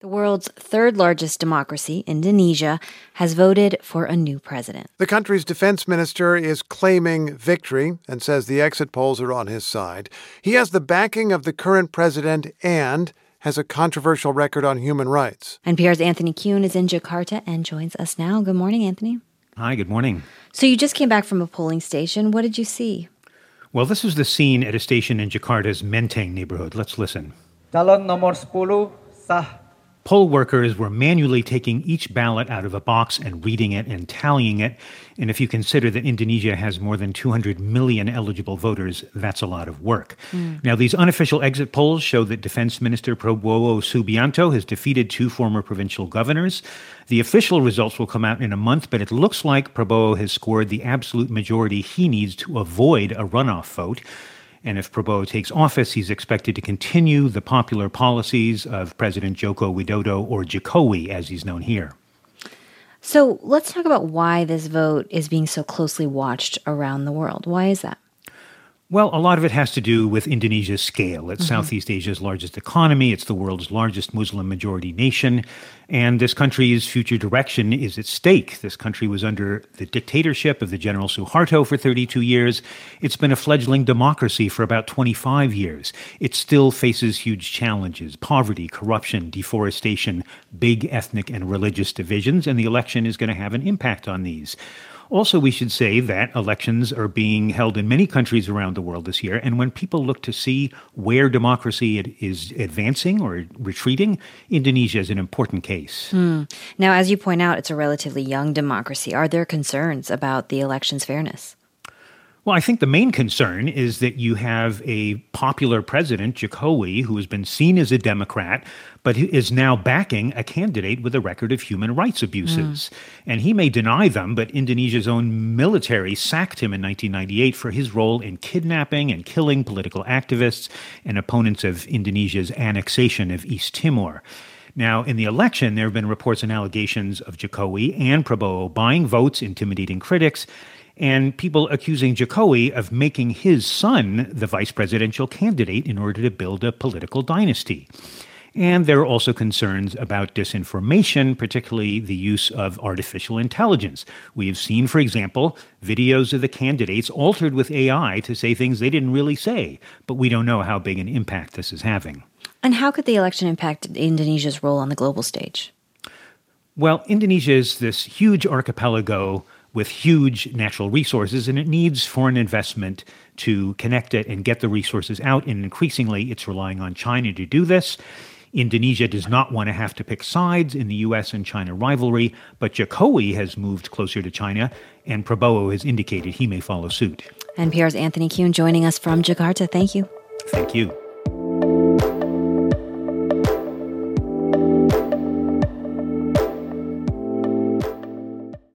The world's third largest democracy, Indonesia, has voted for a new president. The country's defense minister is claiming victory and says the exit polls are on his side. He has the backing of the current president and has a controversial record on human rights. NPR's Anthony Kuhn is in Jakarta and joins us now. Good morning, Anthony. Hi, good morning. So you just came back from a polling station. What did you see? Well, this is the scene at a station in Jakarta's Menteng neighborhood. Let's listen. Calon nomor 10 sah Poll workers were manually taking each ballot out of a box and reading it and tallying it. And if you consider that Indonesia has more than 200 million eligible voters, that's a lot of work. Mm. Now, these unofficial exit polls show that Defense Minister Prabowo Subianto has defeated two former provincial governors. The official results will come out in a month, but it looks like Prabowo has scored the absolute majority he needs to avoid a runoff vote. And if Prabowo takes office, he's expected to continue the popular policies of President Joko Widodo, or Jokowi, as he's known here. So let's talk about why this vote is being so closely watched around the world. Why is that? Well, a lot of it has to do with Indonesia's scale. It's mm-hmm. Southeast Asia's largest economy, it's the world's largest Muslim majority nation, and this country's future direction is at stake. This country was under the dictatorship of the General Suharto for 32 years. It's been a fledgling democracy for about 25 years. It still faces huge challenges poverty, corruption, deforestation, big ethnic and religious divisions, and the election is going to have an impact on these. Also, we should say that elections are being held in many countries around the world this year. And when people look to see where democracy is advancing or retreating, Indonesia is an important case. Hmm. Now, as you point out, it's a relatively young democracy. Are there concerns about the election's fairness? Well, I think the main concern is that you have a popular president, Jokowi, who has been seen as a Democrat, but is now backing a candidate with a record of human rights abuses. Mm. And he may deny them, but Indonesia's own military sacked him in 1998 for his role in kidnapping and killing political activists and opponents of Indonesia's annexation of East Timor. Now, in the election, there have been reports and allegations of Jokowi and Prabowo buying votes, intimidating critics, and people accusing Jokowi of making his son the vice presidential candidate in order to build a political dynasty. And there are also concerns about disinformation, particularly the use of artificial intelligence. We have seen, for example, videos of the candidates altered with AI to say things they didn't really say, but we don't know how big an impact this is having. And how could the election impact Indonesia's role on the global stage? Well, Indonesia is this huge archipelago with huge natural resources, and it needs foreign investment to connect it and get the resources out. And increasingly, it's relying on China to do this. Indonesia does not want to have to pick sides in the U.S. and China rivalry, but Jokowi has moved closer to China, and Prabowo has indicated he may follow suit. NPR's Anthony Kuhn joining us from Jakarta. Thank you. Thank you.